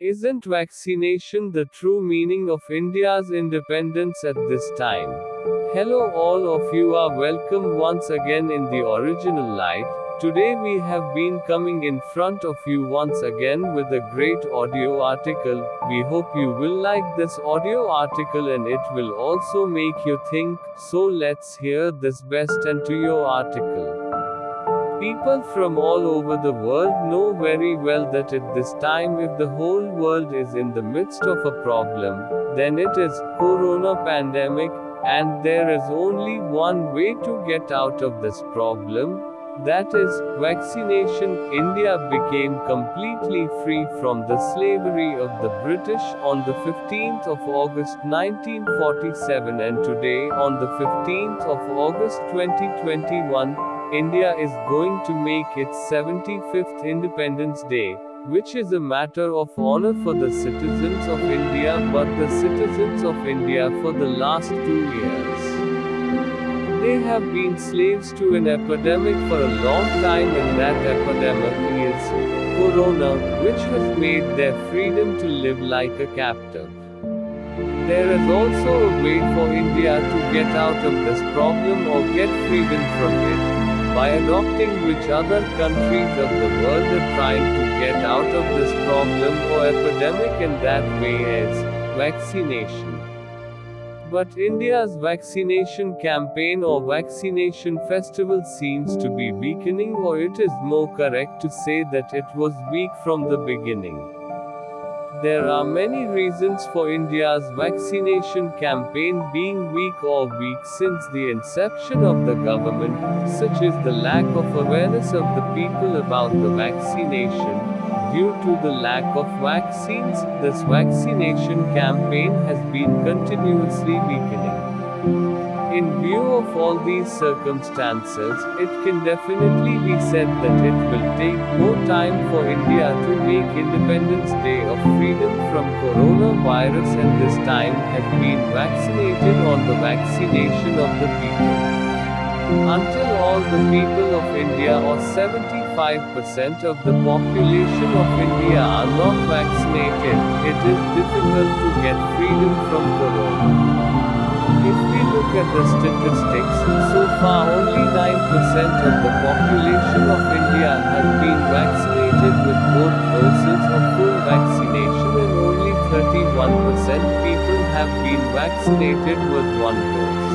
Isn't vaccination the true meaning of India's independence at this time? Hello, all of you are welcome once again in the original light. Today we have been coming in front of you once again with a great audio article. We hope you will like this audio article and it will also make you think. So let's hear this best and to your article. People from all over the world know very well that at this time if the whole world is in the midst of a problem, then it is corona pandemic and there is only one way to get out of this problem, that is, vaccination. India became completely free from the slavery of the British on the 15th of August 1947 and today on the 15th of August 2021, India is going to make its 75th Independence Day, which is a matter of honor for the citizens of India but the citizens of India for the last two years. They have been slaves to an epidemic for a long time and that epidemic is Corona, which has made their freedom to live like a captive. There is also a way for India to get out of this problem or get freedom from it by adopting which other countries of the world are trying to get out of this problem or epidemic and that way is vaccination. But India's vaccination campaign or vaccination festival seems to be weakening or it is more correct to say that it was weak from the beginning. There are many reasons for India's vaccination campaign being weak or weak since the inception of the government, such as the lack of awareness of the people about the vaccination. Due to the lack of vaccines, this vaccination campaign has been continuously weakening. In view of all these circumstances, it can definitely be said that it will take more time for India to make Independence Day of freedom from coronavirus and this time has been vaccinated on the vaccination of the people. Until all the people of India or 75% of the population of India are not vaccinated, it is difficult to get freedom from corona. Look at the statistics, so far only 9% of the population of India has been vaccinated with both doses of full vaccination and only 31% people have been vaccinated with one dose.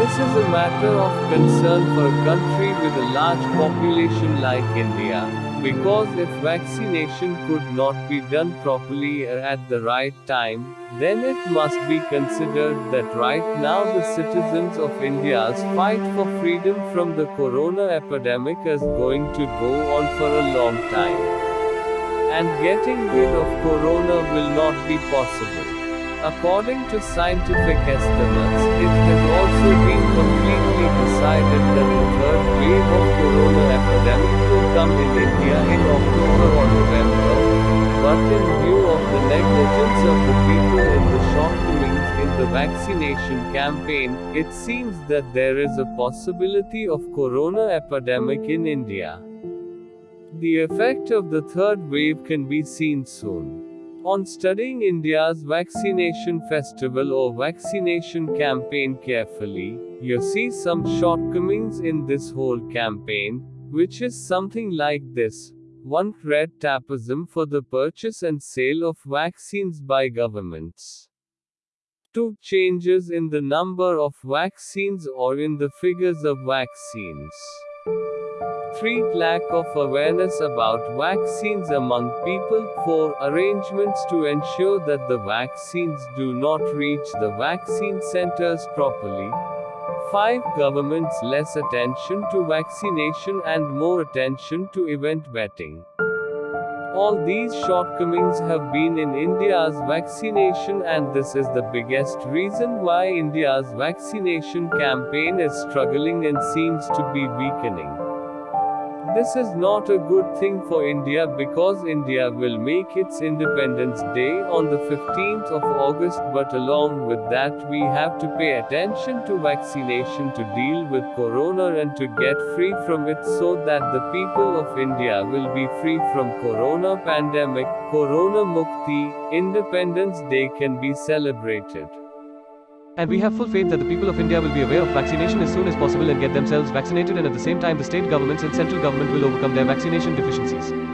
This is a matter of concern for a country with a large population like India. Because if vaccination could not be done properly at the right time, then it must be considered that right now the citizens of India's fight for freedom from the corona epidemic is going to go on for a long time. And getting rid of corona will not be possible. According to scientific estimates, it has also been completely decided that the third wave of corona epidemic come in India in October or November. But in view of the negligence of the people in the shortcomings in the vaccination campaign, it seems that there is a possibility of corona epidemic in India. The effect of the third wave can be seen soon. On studying India's vaccination festival or vaccination campaign carefully, you see some shortcomings in this whole campaign, which is something like this. 1. Red tapism for the purchase and sale of vaccines by governments. 2. Changes in the number of vaccines or in the figures of vaccines. 3. Lack of awareness about vaccines among people. 4. Arrangements to ensure that the vaccines do not reach the vaccine centers properly. 5. Government's less attention to vaccination and more attention to event betting. All these shortcomings have been in India's vaccination and this is the biggest reason why India's vaccination campaign is struggling and seems to be weakening. This is not a good thing for India because India will make its Independence Day on the 15th of August, but along with that, we have to pay attention to vaccination to deal with corona and to get free from it so that the people of India will be free from corona pandemic. Corona Mukti, Independence Day can be celebrated. And we have full faith that the people of India will be aware of vaccination as soon as possible and get themselves vaccinated, and at the same time, the state governments and central government will overcome their vaccination deficiencies.